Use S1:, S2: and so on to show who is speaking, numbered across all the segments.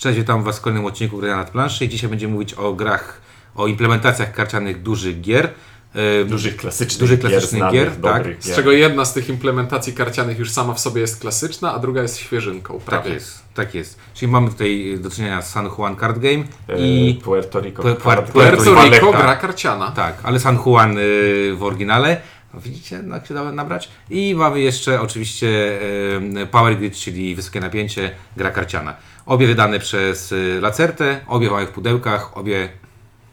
S1: Cześć, witam Was w kolejnym odcinku Gry nad planszy. Dzisiaj będziemy mówić o grach, o implementacjach karcianych dużych gier. E,
S2: Dużych klasycznych,
S1: Dużych klasycznych
S2: gier,
S1: gier,
S2: znanych,
S1: tak.
S2: dobrych
S3: Z
S2: gier.
S3: czego jedna z tych implementacji karcianych już sama w sobie jest klasyczna, a druga jest świeżynką.
S1: Tak
S3: Prawie.
S1: jest, tak jest. Czyli mamy tutaj do czynienia z San Juan Card Game
S2: E,
S1: i...
S2: Puerto Rico.
S1: Pu- Puer-
S2: Card-
S1: Puerto
S3: Puerto Rico gra karciana.
S1: Tak, ale San Juan y, w oryginale. Widzicie, jak się dało nabrać? I mamy jeszcze oczywiście y, Power Grid, czyli wysokie napięcie, gra karciana. Obie wydane przez y, Lacertę, obie w pudełkach, obie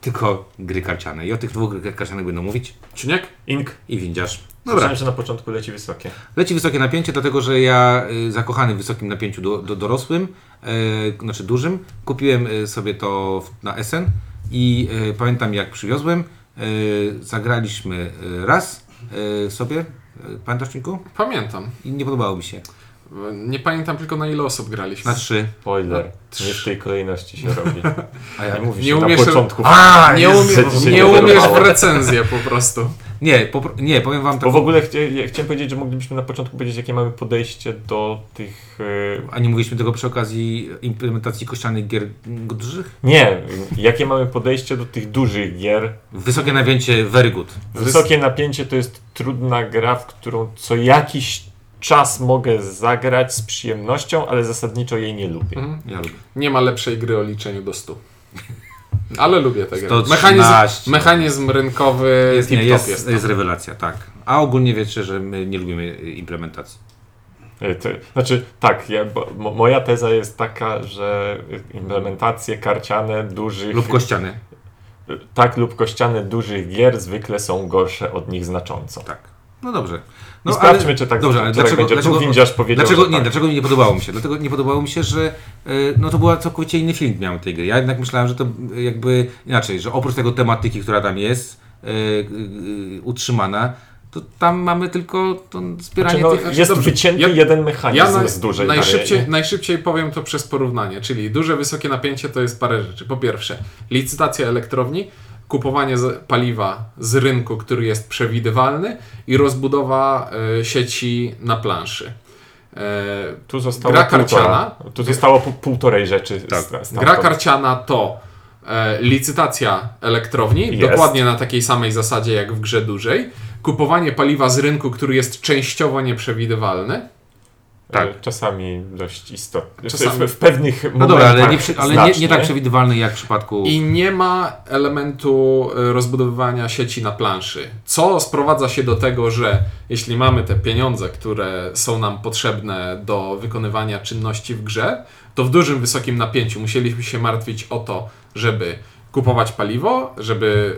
S1: tylko gry karciane. I o tych dwóch grach karcianych będą mówić.
S3: Ciuniek?
S2: Ink.
S1: I windziarz. Dobra,
S2: Słyszałem, że na początku leci wysokie.
S1: leci wysokie napięcie, dlatego że ja y, zakochany w wysokim napięciu do, do dorosłym, y, znaczy dużym, kupiłem sobie to na SN i y, pamiętam jak przywiozłem, y, zagraliśmy raz sobie, pamiętasz Czynku?
S3: Pamiętam.
S1: I nie podobało mi się.
S3: Nie pamiętam tylko na ile osób graliśmy.
S1: Na trzy.
S2: Spoiler. Nie w tej kolejności się robi.
S1: A ja
S2: Nie mówi
S3: Nie umiesz-
S2: na początku.
S1: A,
S3: nie umie, nie umiesz w recenzję po prostu.
S1: Nie, popro- nie, powiem wam tak.
S2: Bo w ogóle chcia, ja chciałem powiedzieć, że moglibyśmy na początku powiedzieć, jakie mamy podejście do tych... e,
S1: A nie mówiliśmy tego przy okazji implementacji kościanych gier dużych?
S2: Nie, jakie mamy podejście do tych dużych gier.
S1: Wysokie napięcie, very good.
S2: Wysokie napięcie to jest trudna gra, w którą co jakiś czas mogę zagrać z przyjemnością, ale zasadniczo jej nie lubię.
S3: Mhm.
S1: Ja lubię.
S3: Nie ma lepszej gry o liczeniu do 100. Ale lubię tę grę.
S1: 113.
S3: Mechanizm, mechanizm rynkowy
S1: Jest, nie, jest,
S3: jest.
S1: jest, rewelacja, tak. A ogólnie wiecie, że my nie lubimy implementacji.
S2: E, To, znaczy, tak, ja, bo, mo, moja teza jest taka, że implementacje karciane dużych.
S1: Lub kościany.
S2: Tak, lub kościane dużych gier zwykle są gorsze od nich znacząco.
S1: Tak. No dobrze.
S2: No, sprawdźmy, czy tak
S1: Dobrze, ale dlaczego,
S2: będzie.
S1: dlaczego,
S2: windziarz powiedział,
S1: dlaczego,
S2: że
S1: nie,
S2: tak.
S1: dlaczego mi nie podobało mi się? Dlatego nie podobało mi się, że y, no to była całkowicie inny film miał tej gry. Ja jednak myślałem, że to y, jakby inaczej, że oprócz tego tematyki, która tam jest y, y, y, utrzymana, to tam mamy tylko to zbieranie
S2: Znaczy, no,
S1: tych...
S2: jest
S3: dobrze,
S2: wycięty
S3: ja-
S2: jeden mechanizm
S3: Ja naj,
S2: z dużej
S3: najszybciej, najszybciej powiem to przez porównanie, czyli duże, wysokie napięcie to jest parę rzeczy. Po pierwsze, licytacja elektrowni, kupowanie z, paliwa z rynku, który jest przewidywalny i rozbudowa e, sieci na planszy. E,
S2: Tu zostało
S3: Gra
S2: półtora.
S3: karciana.
S2: Tu zostało pół, półtorej rzeczy.
S1: Tak.
S3: gra karciana to e, licytacja elektrowni,
S2: Jest.
S3: dokładnie na takiej samej zasadzie jak w grze dużej. Kupowanie paliwa z rynku, który jest częściowo nieprzewidywalny.
S1: Tak.
S2: E, Czasami dość istotny.
S3: Czasami-
S2: W, w pewnych
S1: No
S2: momentach
S1: dobra, ale, nie, przy, ale nie, nie tak przewidywalny jak w przypadku...
S3: I nie ma elementu e, rozbudowywania sieci na planszy. Co sprowadza się do tego, że jeśli mamy te pieniądze, które są nam potrzebne do wykonywania czynności w grze, to w dużym, wysokim napięciu musieliśmy się martwić o to, żeby kupować paliwo, żeby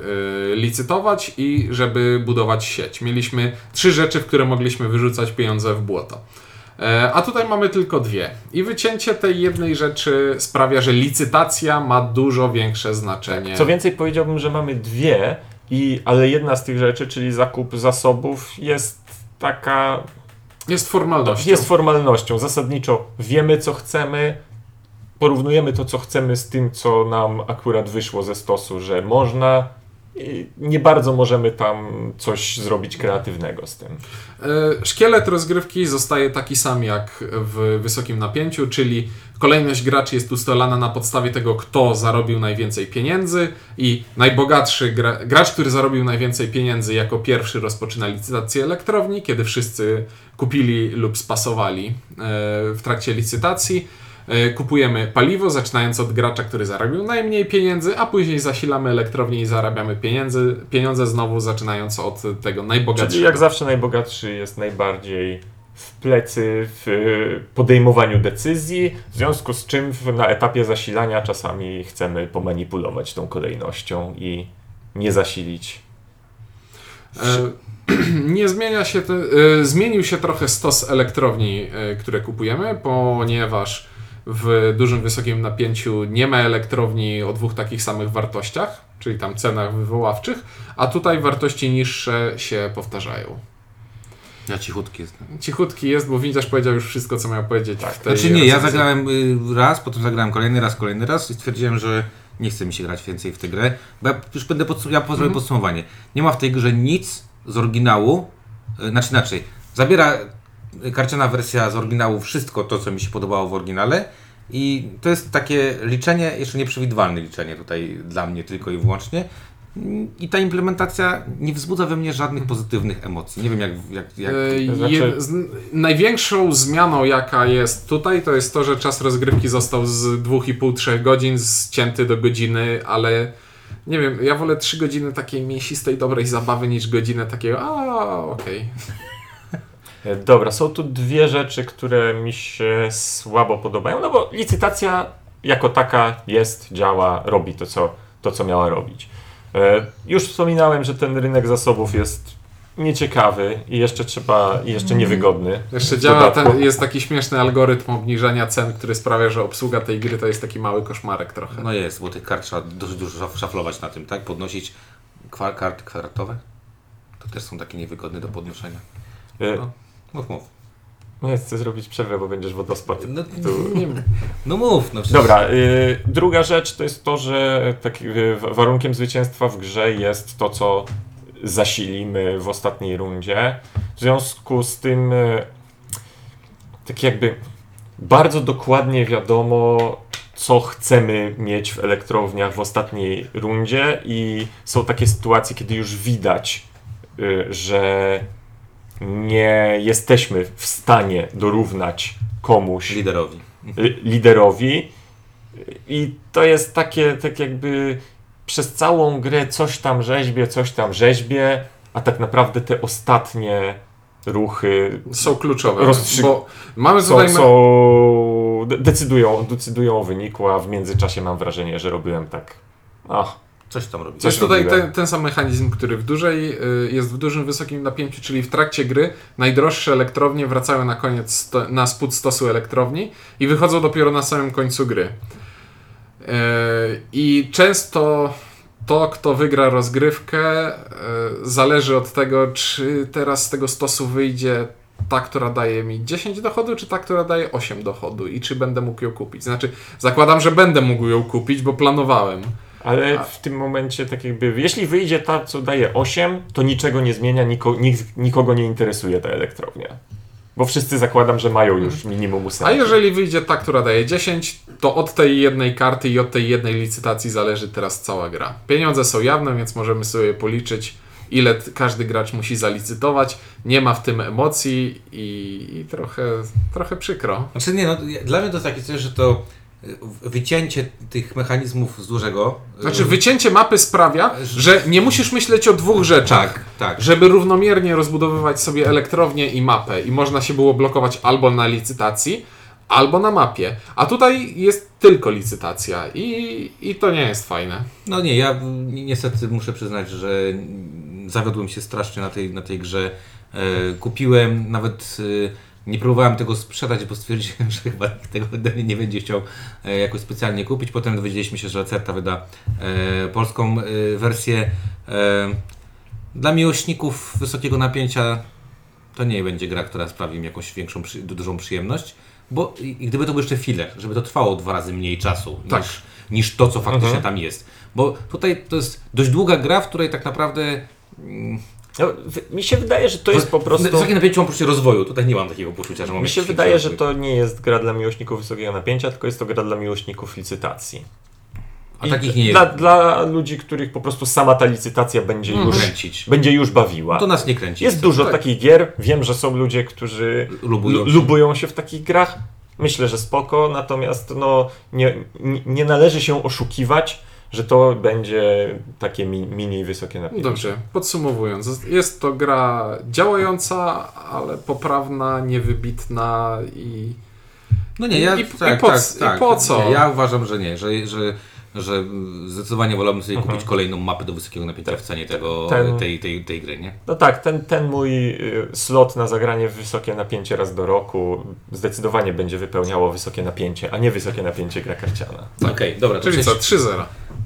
S3: e, licytować i żeby budować sieć. Mieliśmy trzy rzeczy, w które mogliśmy wyrzucać pieniądze w błoto. E, A tutaj mamy tylko dwie. I wycięcie tej jednej rzeczy sprawia, że licytacja ma dużo większe znaczenie.
S2: Co więcej, powiedziałbym, że mamy dwie, i, ale jedna z tych rzeczy, czyli zakup zasobów, jest taka.
S3: Jest formalnością.
S2: Jest formalnością. Zasadniczo wiemy, co chcemy, porównujemy to, co chcemy, z tym, co nam akurat wyszło ze stosu, że można. Nie bardzo możemy tam coś zrobić kreatywnego z tym.
S3: E, Szkielet rozgrywki zostaje taki sam jak w wysokim napięciu, czyli kolejność graczy jest ustalana na podstawie tego, kto zarobił najwięcej pieniędzy i najbogatszy gra, gracz, który zarobił najwięcej pieniędzy jako pierwszy rozpoczyna licytację elektrowni, kiedy wszyscy kupili lub spasowali e, w trakcie licytacji. E, Kupujemy paliwo, zaczynając od gracza, który zarobił najmniej pieniędzy, a później zasilamy elektrownię i zarabiamy pieniędzy, pieniądze znowu, zaczynając od tego najbogatszego.
S2: Czyli jak zawsze najbogatszy jest najbardziej w plecy w y, podejmowaniu decyzji, w związku z czym na etapie zasilania czasami chcemy pomanipulować tą kolejnością i nie zasilić.
S3: E, Nie zmienia się, te, e, zmienił się trochę stos elektrowni, e, które kupujemy, ponieważ w dużym, wysokim napięciu nie ma elektrowni o dwóch takich samych wartościach, czyli tam cenach wywoławczych, a tutaj wartości niższe się powtarzają.
S1: Ja cichutki jestem.
S3: Cichutki jest, bo Winterz powiedział już wszystko, co miał powiedzieć w tej
S1: Znaczy nie, ja
S3: recenzji.
S1: zagrałem y, raz, potem zagrałem kolejny raz, kolejny raz i stwierdziłem, że nie chce mi się grać więcej w tę grę. Bo ja już będę podsum- ja pozwolę podsumowanie. Nie ma w tej grze nic z oryginału, y, znaczy inaczej, zabiera karciana wersja z oryginału wszystko to, co mi się podobało w oryginale I to jest takie liczenie, jeszcze nieprzewidywalne liczenie tutaj dla mnie tylko i wyłącznie. I ta implementacja nie wzbudza we mnie żadnych pozytywnych emocji. Nie wiem jak... jak, jak...
S3: E,
S2: To znaczy-
S3: je- z, największą zmianą, jaka jest tutaj, to jest to, że czas rozgrywki został z 2,5-3 godzin zcięty do godziny, ale nie wiem, ja wolę 3 godziny takiej mięsistej, dobrej zabawy niż godzinę takiego, a okej.
S2: E, Dobra, są tu dwie rzeczy, które mi się słabo podobają, no bo licytacja jako taka jest, działa, robi to, co, to, co miała robić. E, Już wspominałem, że ten rynek zasobów jest nieciekawy i jeszcze trzeba, i jeszcze niewygodny.
S3: Jeszcze działa, ten, jest taki śmieszny algorytm obniżania cen, który sprawia, że obsługa tej gry to jest taki mały koszmarek trochę.
S1: No jest, bo tych kart trzeba dość dużo szaf- szaflować na tym, tak? Podnosić kwa- karty kwadratowe. To też są takie niewygodne do podnoszenia.
S2: E,
S1: No. Mów, mów.
S2: Nie chcę zrobić przerwę, bo będziesz wodospad.
S1: No,
S2: Tu.
S3: Nie
S1: no mów. No przecież-
S2: Dobra, y, druga rzecz to jest to, że tak, y, wa- warunkiem zwycięstwa w grze jest to, co zasilimy w ostatniej rundzie. W związku z tym, y, tak jakby bardzo dokładnie wiadomo, co chcemy mieć w elektrowniach w ostatniej rundzie, i są takie sytuacje, kiedy już widać, że nie jesteśmy w stanie dorównać komuś
S1: Liderowi.
S2: li- liderowi. I to jest takie, tak jakby przez całą grę coś tam rzeźbie, coś tam rzeźbie, a tak naprawdę te ostatnie ruchy
S3: Są kluczowe,
S2: Rozstrzy-
S3: bo mamy
S2: są,
S3: tutaj...
S2: są de- decydują, decydują o wyniku, a w międzyczasie mam wrażenie, że robiłem tak. Ach,
S1: Coś tam robi.
S3: To jest tutaj
S2: robiłem.
S3: ten, ten sam mechanizm, który w dużej, y, jest w dużym, wysokim napięciu, czyli w trakcie gry najdroższe elektrownie wracają na koniec, sto, na spód stosu elektrowni i wychodzą dopiero na samym końcu gry. Y, I często to, kto wygra rozgrywkę, y, zależy od tego, czy teraz z tego stosu wyjdzie ta, która daje mi 10 dochodu, czy ta, która daje 8 dochodu i czy będę mógł ją kupić. Znaczy, zakładam, że będę mógł ją kupić, bo planowałem.
S2: Ale w tym momencie tak jakby, jeśli wyjdzie ta, co daje 8, to niczego nie zmienia, niko, nikt, nikogo nie interesuje ta elektrownia. Bo wszyscy zakładam, że mają już minimum
S3: A
S2: ósemki.
S3: jeżeli wyjdzie ta, która daje 10, to od tej jednej karty i od tej jednej licytacji zależy teraz cała gra. Pieniądze są jawne, więc możemy sobie policzyć, ile każdy gracz musi zalicytować. Nie ma w tym emocji i, i trochę, trochę przykro.
S1: Znaczy nie, no, dla mnie to takie coś, że to wycięcie tych mechanizmów z dużego... y,
S3: Znaczy, wycięcie mapy sprawia, że nie musisz myśleć o dwóch rzeczach.
S1: Tak, tak.
S3: Żeby równomiernie rozbudowywać sobie elektrownię i mapę, i można się było blokować albo na licytacji, albo na mapie. A tutaj jest tylko licytacja, i, i to nie jest fajne.
S1: No nie, ja ni- niestety muszę przyznać, że zawiodłem się strasznie na tej, na tej grze. E, kupiłem, nawet e, nie próbowałem tego sprzedać, bo stwierdziłem, że chyba tego nie będzie chciał e, jakoś specjalnie kupić. Potem dowiedzieliśmy się, że Lacerta wyda e, polską e, wersję. Dla miłośników wysokiego napięcia to nie będzie gra, która sprawi mi jakąś większą, dużą przyjemność. Bo i gdyby to był jeszcze filler, żeby to trwało dwa razy mniej czasu
S3: Tak.
S1: niż, niż to, co faktycznie
S2: Mhm.
S1: tam jest. Bo tutaj to jest dość długa gra, w której tak naprawdę. Mm,
S2: No, mi się wydaje, że to jest po prostu...
S1: Wysokie napięcie mam poczucie rozwoju. Tutaj nie mam takiego poczucia, że mam
S2: Mi się wydaje,
S1: większy
S2: że
S1: rozwój.
S2: to nie jest gra dla miłośników wysokiego napięcia, tylko jest to gra dla miłośników licytacji.
S1: A
S2: I
S1: takich nie jest.
S2: dla, dla ludzi, których po prostu sama ta licytacja będzie już,
S1: kręcić.
S2: będzie już bawiła.
S1: To nas nie kręci.
S2: Jest dużo
S3: tak.
S2: takich gier. Wiem, że są ludzie, którzy
S1: Lubują
S2: lu-
S1: się.
S2: lubują się w takich grach. Myślę, że spoko, natomiast no, nie, nie należy się oszukiwać, że to będzie takie mi, mini wysokie napięcie.
S3: Dobrze, podsumowując, jest to gra działająca, ale poprawna, niewybitna i.
S1: No nie, ja
S3: I- i
S1: tak,
S3: po
S1: tak,
S3: c- i
S1: tak.
S3: po co?
S1: Nie, ja uważam, że nie, że, że, że zdecydowanie wolałbym sobie
S2: Mhm.
S1: kupić kolejną mapę do wysokiego napięcia w cenie tego,
S2: Ten-
S1: tej, tej, tej gry, nie?
S2: No tak, ten, ten mój y, slot na zagranie w wysokie napięcie raz do roku zdecydowanie będzie wypełniało wysokie napięcie, a nie wysokie napięcie gra karciana.
S1: Okej, dobra. to
S3: Czyli co,
S1: przecież-
S3: 3-0.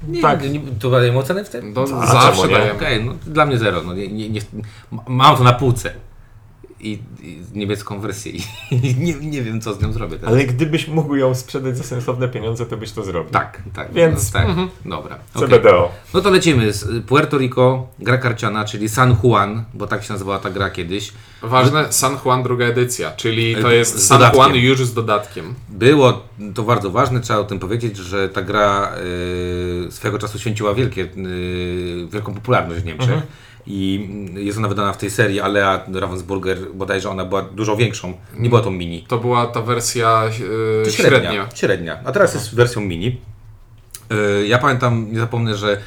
S1: Nie,
S2: Tak.
S1: Nie, tu dajemy ocenę w tym?
S3: No, zawsze dajemy.
S1: Okej, no dla mnie zero. No, nie, nie, nie, mam to na półce. I, i niemiecką wersję i nie, nie wiem co z nią zrobię teraz.
S2: Ale gdybyś mógł ją sprzedać za sensowne pieniądze, to byś to zrobił.
S1: Tak, tak.
S2: Więc-
S1: tak. Dobra. okej.
S2: CBDO.
S1: No to lecimy. z Puerto Rico, gra karciana, czyli San Juan, bo tak się nazywała ta gra kiedyś.
S3: Ważne, San Juan druga edycja, czyli to
S1: E,
S3: jest San
S1: dodatkiem.
S3: Juan już z dodatkiem.
S1: Było to bardzo ważne, trzeba o tym powiedzieć, że ta gra y, swego czasu święciła wielkie, y, wielką popularność w Niemczech. I jest ona wydana w tej serii Alea Ravensburger, bodajże ona była dużo większą. Nie była tą mini.
S3: To była ta wersja yy, średnia.
S1: Średnia. A teraz jest wersją mini. Yy, Ja pamiętam, nie zapomnę, że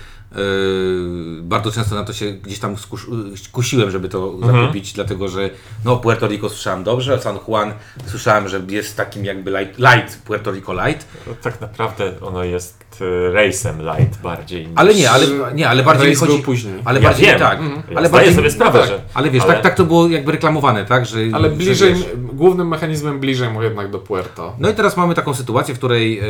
S1: bardzo często na to się gdzieś tam skusz, kusiłem, żeby to zakupić, dlatego że no Puerto Rico słyszałem dobrze, a San Juan słyszałem, że jest takim jakby light, light Puerto Rico light,
S2: No, tak naprawdę ono jest y, racem light bardziej. Niż...
S1: ale nie, ale, nie, ale bardziej
S3: Rejs
S1: chodzi...
S3: później.
S1: Ale
S2: Ja
S1: bardziej
S2: wiem.
S1: tak.
S2: Mhm. Ja
S1: Ale
S2: zdaję
S1: bardziej,
S2: sobie sprawę,
S1: tak,
S2: że-
S1: Ale wiesz,
S2: ale-
S1: Tak, tak to było jakby reklamowane, tak? Że,
S3: Ale
S1: że
S3: bliżej,
S1: wiesz,
S3: głównym mechanizmem bliżej mu jednak do Puerto.
S1: No i teraz mamy taką sytuację, w której e,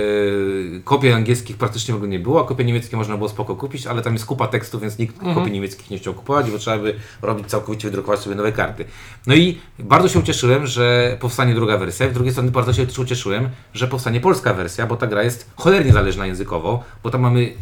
S1: kopii angielskich praktycznie w ogóle nie było, a kopie niemieckie można było spoko kupić, ale tam jest kupa tekstu, więc nikt kopii niemieckich nie chciał kupować, bo trzeba by robić całkowicie, wydrukować sobie nowe karty. No i bardzo się ucieszyłem, że powstanie druga wersja, z drugiej strony bardzo się też ucieszyłem, że powstanie polska wersja, bo ta gra jest cholernie zależna językowo, bo tam mamy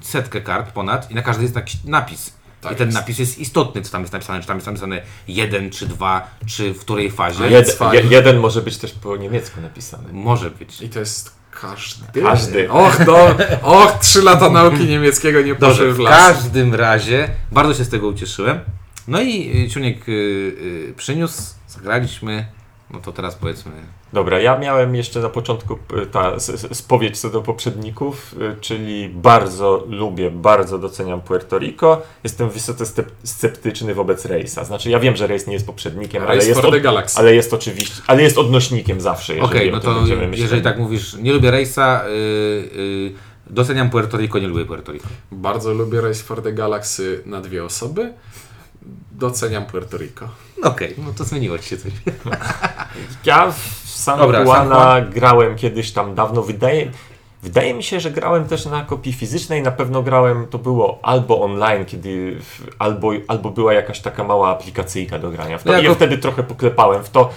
S1: setkę kart ponad i na każdej jest jakiś napis.
S3: Tak
S1: I ten
S3: jest.
S1: napis jest istotny, co tam jest napisane, czy tam jest napisane jeden, czy dwa, czy w której fazie.
S2: Jed, je, jeden może być też po niemiecku napisany.
S1: Może być.
S3: I to jest każdy.
S2: Każdy.
S3: Och, to, och, trzy lata nauki niemieckiego nie poszły w
S1: w
S3: las.
S1: każdym razie bardzo się z tego ucieszyłem. No i y, Ciuniek y, y, przyniósł, zagraliśmy, no to teraz powiedzmy,
S2: Dobra, ja miałem jeszcze na początku ta spowiedź co do poprzedników, y, czyli bardzo lubię, bardzo doceniam Puerto Rico. Jestem wysoce sceptyczny wobec Race'a. Znaczy, ja wiem, że Race nie jest poprzednikiem, ale jest, od,
S3: Galaxy.
S2: ale jest oczywiście, ale jest odnośnikiem zawsze, jeżeli
S1: okej,
S2: o
S1: no to jeżeli tak mówisz, nie lubię Race'a, y, y, doceniam Puerto Rico, nie lubię Puerto Rico.
S3: Bardzo lubię Race for the Galaxy na dwie osoby. Doceniam Puerto Rico.
S1: Okej, no to zmieniło Ci się coś.
S2: Ja w San
S1: Dobra,
S2: Juana grałem kiedyś tam dawno. Wydaje, wydaje mi się, że grałem też na kopii fizycznej. Na pewno grałem, to było albo online, kiedy albo, albo była jakaś taka mała aplikacyjka do grania. W to,
S1: No ja
S2: ja
S1: go-
S2: wtedy trochę poklepałem w to.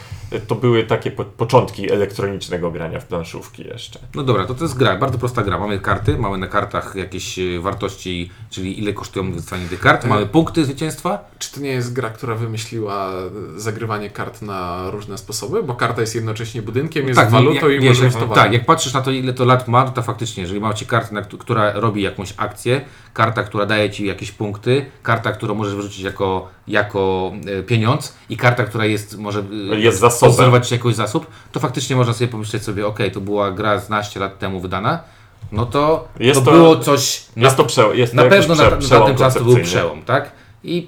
S2: To były takie po, początki elektronicznego grania w planszówki jeszcze.
S1: No dobra, to to jest gra, bardzo prosta gra. Mamy karty, mamy na kartach jakieś y, wartości, czyli ile kosztują wystawienie tych kart, mamy punkty zwycięstwa.
S3: Czy to nie jest gra, która wymyśliła zagrywanie kart na różne sposoby? Bo karta jest jednocześnie budynkiem, jest walutą
S1: jak,
S3: i
S1: wiesz,
S3: może być
S1: jak,
S3: towarem.
S1: tak, jak patrzysz na to, ile to lat ma, to faktycznie, jeżeli macie kartę, która robi jakąś akcję, karta, która daje ci jakieś punkty, karta, którą możesz wyrzucić jako, jako e, pieniądz i karta, która jest, może e,
S2: Jest zasobem.
S1: ci jakoś zasób, to faktycznie można sobie pomyśleć sobie, ok, to była gra z naście lat temu wydana, no to, to,
S2: to-
S1: było coś
S2: Jest to, prze, jest
S1: na
S2: to jakiś
S1: pewno
S2: prze,
S1: na, na
S2: przełom
S1: tamten czas to był przełom, tak? I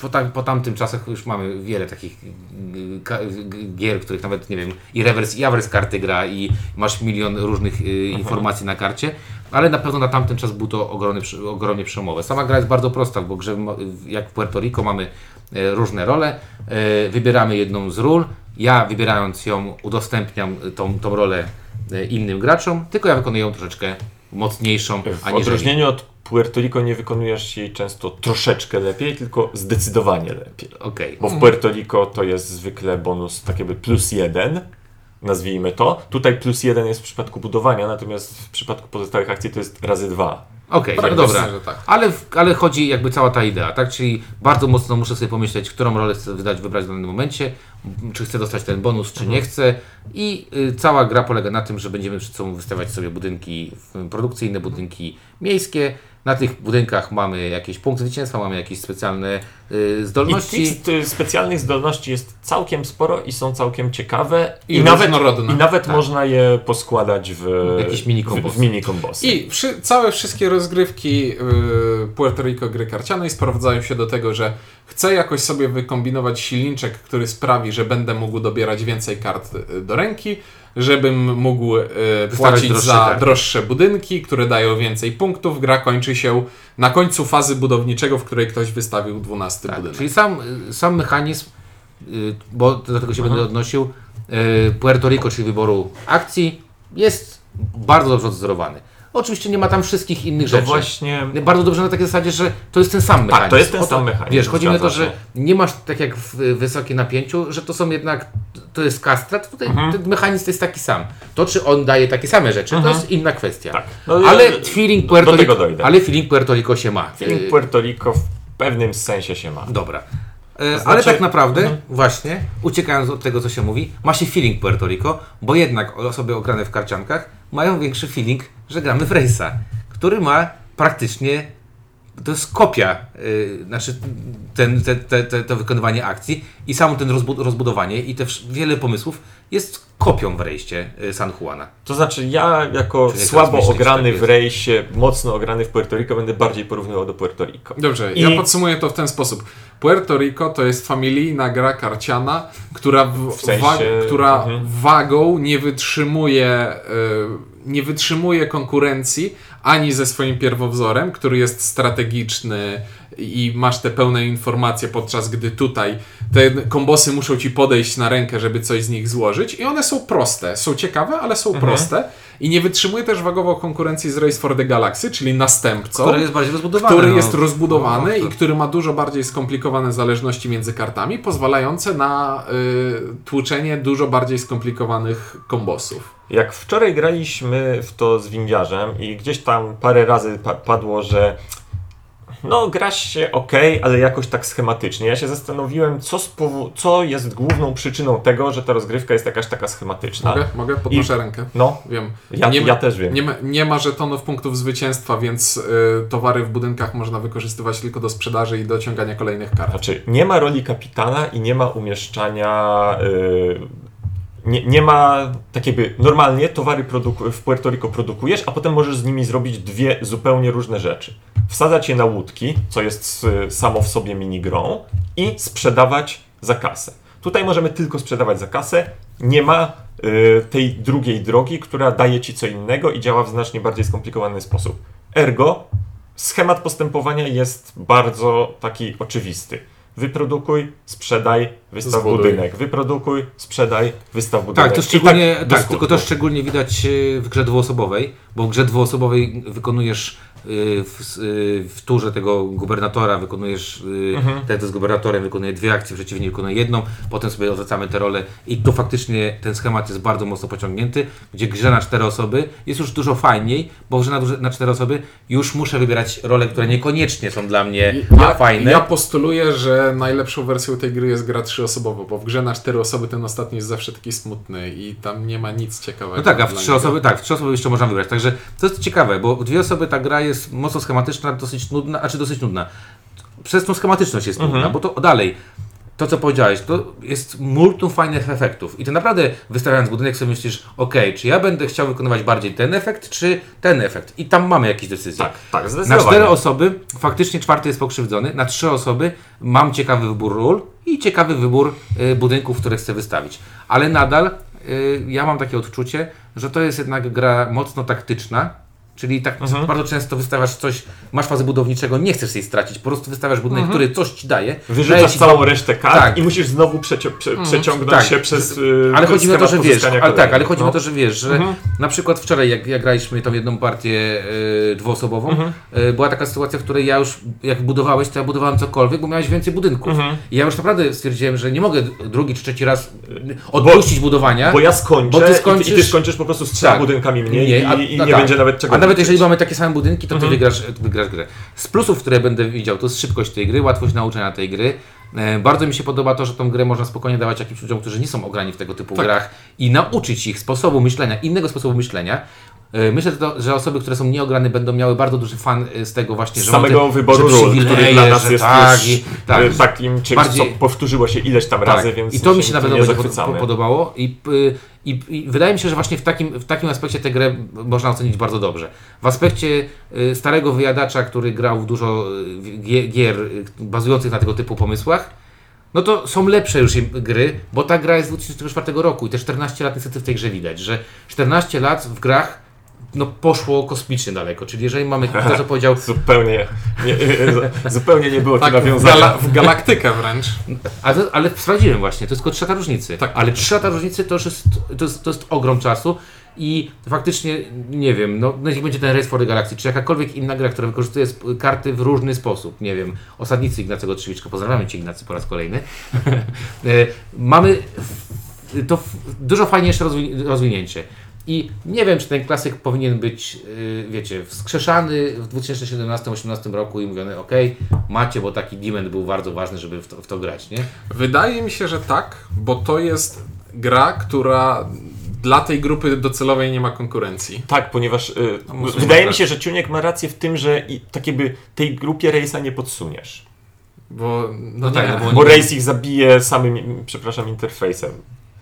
S1: po, tam, po tamtym czasach już mamy wiele takich y, g- gier, których nawet, nie wiem, i rewers, i awers karty gra i masz milion różnych y, informacji na karcie, ale na pewno na tamten czas był to ogromnie, prze- ogromnie przełomowe. Sama gra jest bardzo prosta, bo grze, jak w Puerto Rico mamy e, różne role, e, wybieramy jedną z ról, ja wybierając ją udostępniam tą, tą rolę e, innym graczom, tylko ja wykonuję ją troszeczkę mocniejszą,
S2: W odróżnieniu od Puerto Rico nie wykonujesz jej często troszeczkę lepiej, tylko zdecydowanie lepiej.
S1: Okej.
S2: Bo w Puerto Rico to jest zwykle bonus tak jakby plus jeden, nazwijmy to. Tutaj plus jeden jest w przypadku budowania, natomiast w przypadku pozostałych akcji to jest razy dwa.
S1: Okej, no
S3: Praktycznie,
S1: dobra.
S3: że tak.
S1: Ale, ale chodzi jakby cała ta idea, tak? Czyli bardzo mocno muszę sobie pomyśleć, którą rolę chcę wydać, wybrać w danym momencie, czy chcę dostać ten bonus, czy nie chcę. I y, cała gra polega na tym, że będziemy przed sobą wystawiać sobie budynki produkcyjne, budynki miejskie. Na tych budynkach mamy jakieś punkty zwycięstwa, mamy jakieś specjalne y,
S2: I
S1: zdolności.
S2: tych y, specjalnych zdolności jest całkiem sporo i są całkiem ciekawe.
S3: I
S2: nawet,
S3: różnorodne.
S2: i nawet
S1: Tak.
S2: można je poskładać w
S1: Jakieś mini
S2: w,
S1: kombosy.
S2: w mini kombosy.
S3: I wszy, całe wszystkie rozgrywki yy, Puerto Rico gry karcianej sprowadzają się do tego, że chcę jakoś sobie wykombinować silniczek, który sprawi, że będę mógł dobierać więcej kart y, do ręki, żebym mógł y, płacić
S1: droższe
S3: za droższe budynki, które dają więcej punktów. Gra kończy się na końcu fazy budowniczego, w której ktoś wystawił 12
S1: Tak,
S3: budynek.
S1: czyli sam, y, sam mechanizm, y, bo do tego się będę odnosił, y, Puerto Rico, czyli wyboru akcji, jest bardzo dobrze odzorowany. Oczywiście nie ma tam wszystkich innych
S2: To
S1: rzeczy.
S2: właśnie...
S1: Bardzo dobrze na takiej zasadzie, że to jest ten sam mechanizm.
S2: to jest ten sam mechanizm,
S1: Wiesz, chodzi mi o to, że nie masz tak jak w y, wysokim napięciu, że to są jednak, to jest kastrat, tutaj
S2: Mhm.
S1: ten mechanizm jest taki sam. To, czy on daje takie same rzeczy, to jest inna kwestia.
S2: Tak. No,
S1: ale feeling Puerto Rico, ale feeling Puerto Rico się ma.
S2: Feeling
S1: Y,
S2: Puerto Rico w pewnym sensie się ma.
S1: Dobra. E,
S2: znaczy-
S1: Ale tak naprawdę, właśnie, uciekając od tego, co się mówi, ma się feeling Puerto Rico, bo jednak osoby ograne w karciankach mają większy feeling, że gramy w Race'a, który ma praktycznie, to jest kopia, y, znaczy ten, te, te, te, to wykonywanie akcji i samo ten rozbu- rozbudowanie i te wiele pomysłów jest kopią w rejście y, San Juana.
S2: To znaczy ja jako
S1: Czyli
S2: słabo ograny
S1: tak
S2: w rejsie, mocno ograny w Puerto Rico, będę bardziej porównywał do Puerto Rico.
S3: Dobrze,
S2: I-
S3: ja podsumuję to w ten sposób. Puerto Rico to jest familijna gra karciana, która, w,
S2: W sensie-
S3: wa- która
S2: mhm.
S3: wagą nie wytrzymuje, y, nie wytrzymuje konkurencji ani ze swoim pierwowzorem, który jest strategiczny i masz te pełne informacje, podczas gdy tutaj te kombosy muszą ci podejść na rękę, żeby coś z nich złożyć i one są proste, są ciekawe, ale są
S2: Mhm.
S3: proste i nie wytrzymuje też wagowo konkurencji z Race for the Galaxy, czyli następcą
S1: Który jest bardziej rozbudowany.
S3: który
S1: no.
S3: jest rozbudowany
S1: No,
S3: i
S1: to-
S3: który ma dużo bardziej skomplikowane zależności między kartami, pozwalające na y, tłuczenie dużo bardziej skomplikowanych kombosów.
S2: Jak wczoraj graliśmy w to z windiarzem i gdzieś tam parę razy pa padło, że no grasz się ok, ale jakoś tak schematycznie. Ja się zastanowiłem, co, spowo- co jest główną przyczyną tego, że ta rozgrywka jest jakaś taka schematyczna.
S3: Mogę? Mogę? Podnoszę rękę.
S2: No,
S3: Wiem.
S2: ja,
S3: nie, ma-
S2: ja też wiem.
S3: Nie ma, nie ma żetonów punktów zwycięstwa, więc y, towary w budynkach można wykorzystywać tylko do sprzedaży i do ciągania kolejnych kart.
S2: Znaczy, nie ma roli kapitana i nie ma umieszczania. Nie, nie ma tak jakby normalnie towary w Puerto Rico produkujesz, a potem możesz z nimi zrobić dwie zupełnie różne rzeczy. Wsadzać je na łódki, co jest samo w sobie minigrą, i sprzedawać za kasę. Tutaj możemy tylko sprzedawać za kasę. Nie ma y, tej drugiej drogi, która daje ci co innego i działa w znacznie bardziej skomplikowany sposób. Ergo, schemat postępowania jest bardzo taki oczywisty. Wyprodukuj, sprzedaj, wystaw
S3: Zbuduj.
S2: budynek. Wyprodukuj, sprzedaj, wystaw budynek.
S1: Tak, to
S2: I
S1: szczególnie, tak,
S2: do
S1: tylko to szczególnie widać y, w grze dwuosobowej, bo w grze dwuosobowej wykonujesz y, w, y, w turze tego gubernatora, wykonujesz,
S2: Mhm.
S1: tak z gubernatorem wykonuje dwie akcje, przeciwnik wykonuje jedną, potem sobie odwracamy te role i tu faktycznie ten schemat jest bardzo mocno pociągnięty, gdzie grze na cztery osoby jest już dużo fajniej, bo grze na, na cztery osoby już muszę wybierać role, które niekoniecznie są dla mnie
S3: Ja,
S1: fajne.
S3: ja postuluję, że najlepszą wersją tej gry jest gra trzyosobowa, bo w grze na cztery osoby ten ostatni jest zawsze taki smutny i tam nie ma nic ciekawego.
S1: No tak, a w trzy osoby, tak, w trzy osoby jeszcze można wybrać. Także to jest ciekawe, bo w dwie osoby ta gra jest mocno schematyczna, dosyć nudna, a czy dosyć nudna. Przez tą schematyczność jest
S2: Mhm.
S1: nudna, bo to dalej. To, co powiedziałeś, to jest multum fajnych efektów. I ty naprawdę wystawiając budynek sobie myślisz, ok, czy ja będę chciał wykonywać bardziej ten efekt, czy ten efekt? I tam mamy jakieś decyzje.
S2: Tak, tak,
S1: Na
S2: zdecydowanie.
S1: cztery osoby faktycznie czwarty jest pokrzywdzony, na trzy osoby mam ciekawy wybór ról i ciekawy wybór y, budynków, które chcę wystawić. Ale nadal y, ja mam takie odczucie, że to jest jednak gra mocno taktyczna. Czyli tak
S2: Mhm.
S1: bardzo często wystawiasz coś, masz fazę budowniczego, nie chcesz jej stracić, po prostu wystawiasz budynek, który coś ci daje.
S2: Wyrzucasz
S1: ci
S2: całą resztę kart
S1: Tak.
S2: i musisz znowu przeci- prze- przeciągnąć
S1: tak.
S2: się przez. y,
S1: Ale chodzi mi o to, że wiesz, ale tak, ale chodzi mi
S2: No.
S1: o to, że wiesz, że na przykład wczoraj jak, jak graliśmy tą jedną partię e, dwuosobową, e, była taka sytuacja, w której ja już, jak budowałeś, to ja budowałem cokolwiek, bo miałeś więcej budynków. I ja już naprawdę stwierdziłem, że nie mogę drugi czy trzeci raz e, odpuścić budowania.
S2: Bo ja skończę
S1: Bo ty
S2: i, ty, i ty
S1: skończysz-
S2: skończysz po prostu z trzema
S1: Tak.
S2: budynkami mniej i, i
S1: no
S2: nie
S1: tak.
S2: będzie nawet czego
S1: nawet jeżeli mamy takie same budynki, to ty wygrasz, wygrasz grę. Z plusów, które będę widział, to jest szybkość tej gry, łatwość nauczenia tej gry. E, Bardzo mi się podoba to, że tą grę można spokojnie dawać jakimś ludziom, którzy nie są ograni w tego typu
S3: Tak.
S1: grach i nauczyć ich sposobu myślenia, innego sposobu myślenia. E, Myślę, że, osoby, które są nieograne będą miały bardzo duży fan e, z tego właśnie,
S2: z
S1: że
S2: samego
S1: te-
S2: wyboru
S1: że
S2: ról, który dla nas jest
S1: tak,
S2: już
S1: i, tak,
S2: y, takim czymś,
S1: bardziej-
S2: co powtórzyło się ileś tam
S1: tak.
S2: razy, więc
S1: I to mi się na
S2: tym
S1: pewno będzie
S2: zachwycamy.
S1: podobało i, i, i wydaje mi się, że właśnie w takim, w takim aspekcie tę grę można ocenić bardzo dobrze. W aspekcie starego wyjadacza, który grał w dużo gie- gier bazujących na tego typu pomysłach, no to są lepsze już gry, bo ta gra jest z 2004 roku i te 14 lat niestety w tej grze widać, że 14 lat w grach no, poszło kosmicznie daleko. Czyli jeżeli mamy to, co powiedział
S2: Zupełnie nie, zupełnie nie było
S3: Tak, w,
S2: nawiązania.
S3: gala, w galaktykę wręcz.
S1: Ale, ale sprawdziłem właśnie, to jest tylko 3 lata różnicy.
S3: Tak.
S1: Ale 3 lata różnicy to już jest, to jest, to jest ogrom czasu i faktycznie, nie wiem, no niech będzie ten Race for the Galaxy, czy jakakolwiek inna gra, która wykorzystuje karty w różny sposób, nie wiem, Osadnicy Ignacego Trzewiczka, pozdrawiamy Cię Ignacy po raz kolejny. E, Mamy to dużo fajniejsze rozwi- rozwinięcie. I nie wiem, czy ten klasyk powinien być, yy, wiecie, wskrzeszany w 2017-2018 roku i mówiony, ok, macie, bo taki demand był bardzo ważny, żeby w to, w to grać, nie?
S3: Wydaje mi się, że tak, bo to jest gra, która dla tej grupy docelowej nie ma konkurencji.
S2: Tak, ponieważ y,
S1: muszę
S2: wydaje mi się, że Ciuniek ma rację w tym, że i, tak jakby tej grupie Rejsa nie podsuniesz.
S3: Bo, no,
S1: No tak,
S3: nie.
S1: no bo-
S2: Bo Rejs ich zabije samym, przepraszam, interfejsem.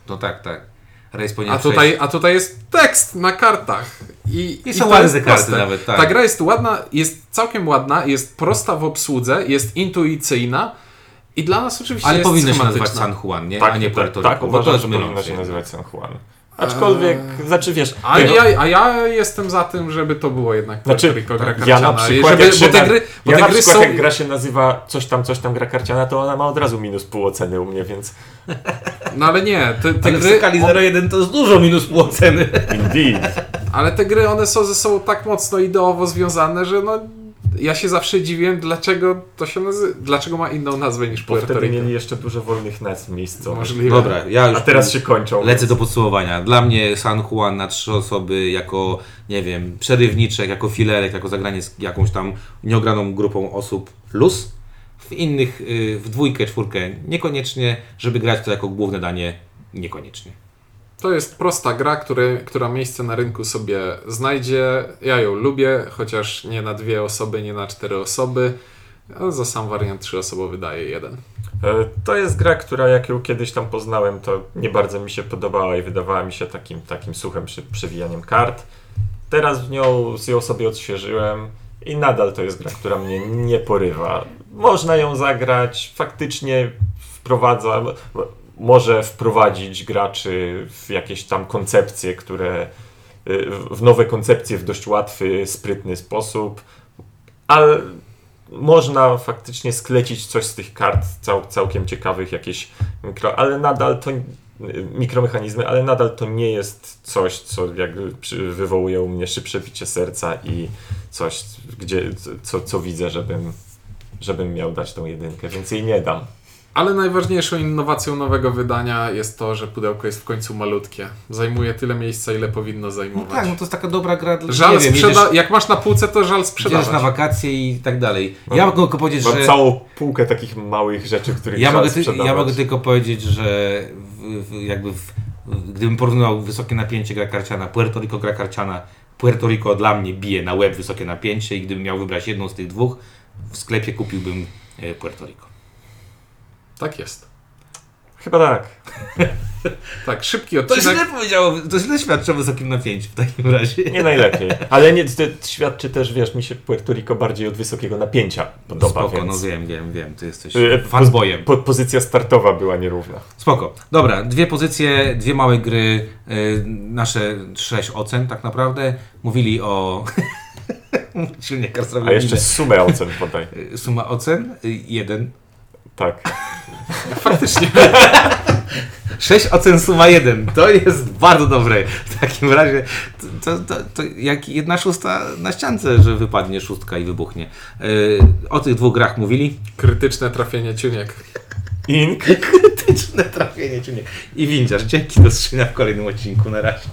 S1: No tak, tak. Powinien
S3: A
S1: przejść.
S3: tutaj, a tutaj jest tekst na kartach. I,
S1: I są
S3: to
S1: ładne karty nawet, tak.
S3: Ta gra jest ładna, jest całkiem ładna, jest prosta w obsłudze, jest intuicyjna i dla nas oczywiście
S1: Ale
S3: jest
S1: powinno się nazywać
S3: schematyczna.
S1: San Juan, nie?
S2: Tak,
S1: a nie
S2: tak,
S1: Puerto
S2: tak,
S1: Rico, bo
S2: uważam,
S1: to
S2: że
S1: jest
S2: powinna się nazywać San Juan. Aczkolwiek, znaczy wiesz,
S3: A ja, a ja jestem za tym, żeby to było jednak
S2: Znaczy,
S3: Rico gra
S2: ja
S3: karciana.
S2: na
S3: I
S2: przykład,
S3: żeby,
S2: jak
S3: bo te
S2: na-
S3: gry, bo
S2: ja
S3: te
S2: na
S3: gry
S2: przykład
S3: są...
S2: jak gra się nazywa coś tam, coś tam gra karciana, to ona ma od razu minus pół oceny u mnie, więc
S3: No ale nie, te, te
S1: Ale w
S3: gry...
S1: skali 0,1 to jest dużo minus pół oceny.
S2: indeed.
S3: Ale te gry, one są ze sobą tak mocno ideowo związane, że no... Ja się zawsze dziwiłem, dlaczego to się nazywa... Dlaczego ma inną nazwę niż
S2: Bo
S3: Puerto
S2: wtedy
S3: Rico.
S2: mieli jeszcze dużo wolnych nazw miejscowych.
S3: Możliwe.
S1: Dobra, ja już
S2: A teraz się kończą.
S1: lecę do podsumowania. Dla mnie San Juan na trzy osoby jako, nie wiem, przerywniczek, jako filerek, jako zagranie z jakąś tam nieograną grupą osób luz. W innych, y, w dwójkę, czwórkę niekoniecznie, żeby grać to jako główne danie niekoniecznie.
S3: To jest prosta gra, który, która miejsce na rynku sobie znajdzie. Ja ją lubię, chociaż nie na dwie osoby, nie na cztery osoby. A za sam wariant trzyosobowy daje jeden.
S2: E, To jest gra, która jak ją kiedyś tam poznałem, to nie bardzo mi się podobała i wydawała mi się takim, takim suchym przewijaniem kart. Teraz w nią, z ją sobie odświeżyłem i nadal to jest gra, która mnie nie porywa. Można ją zagrać, faktycznie wprowadza, może wprowadzić graczy w jakieś tam koncepcje, które y, w nowe koncepcje w dość łatwy, sprytny sposób, ale można faktycznie sklecić coś z tych kart cał, całkiem ciekawych, jakieś mikro, ale nadal to mikromechanizmy, ale nadal to nie jest coś, co jakby wywołuje u mnie szybsze bicie serca i coś, gdzie, co, co widzę, żebym, żebym miał dać tą jedynkę, więc jej nie dam.
S3: Ale najważniejszą innowacją nowego wydania jest to, że pudełko jest w końcu malutkie. Zajmuje tyle miejsca, ile powinno
S1: No
S3: zajmować.
S1: tak, no to jest taka dobra gra dla
S3: Żal
S1: nie wiem,
S3: sprzeda...
S1: jedziesz,
S3: Jak masz na półce, to żal sprzedawać.
S1: na wakacje i tak dalej. Ja mogę tylko powiedzieć,
S2: Mam
S1: że...
S2: całą półkę takich małych rzeczy, których
S1: Ja mogę, ty, ja mogę tylko powiedzieć, że w, w, jakby w, w, gdybym porównał wysokie napięcie gra karciana, Puerto Rico gra karciana, Puerto Rico dla mnie bije na łeb wysokie napięcie i gdybym miał wybrać jedną z tych dwóch, w sklepie kupiłbym e, Puerto Rico.
S3: Tak jest.
S2: Chyba tak.
S3: Tak, szybki
S1: To
S3: odcinek.
S1: źle powiedziało, to źle świadczy o wysokim napięciu w takim razie.
S2: Nie najlepiej. Ale nie, to świadczy też, wiesz, mi się Puerto Rico bardziej od wysokiego napięcia podoba,
S1: Spoko,
S2: więc...
S1: no wiem, wiem, wiem, ty jesteś
S2: Y,
S1: fanboyem.
S2: Po, pozycja startowa była nierówna.
S1: Spoko. Dobra, dwie pozycje, dwie małe gry, y, nasze sześć ocen tak naprawdę. Mówili o... Silnie
S2: A jeszcze sumę ocen podaj.
S1: Suma ocen? Y, Jeden.
S2: Tak.
S3: Faktycznie.
S1: 6 ocen suma 1. To jest bardzo dobre. W takim razie to, to, to jak jedna szósta na ściance, że wypadnie szóstka i wybuchnie. Yy, o tych dwóch grach mówili.
S3: Krytyczne trafienie ciuniek.
S2: Ink.
S1: Krytyczne trafienie ciunek. I windziarz. Dzięki do zobaczenia w kolejnym odcinku. Na razie.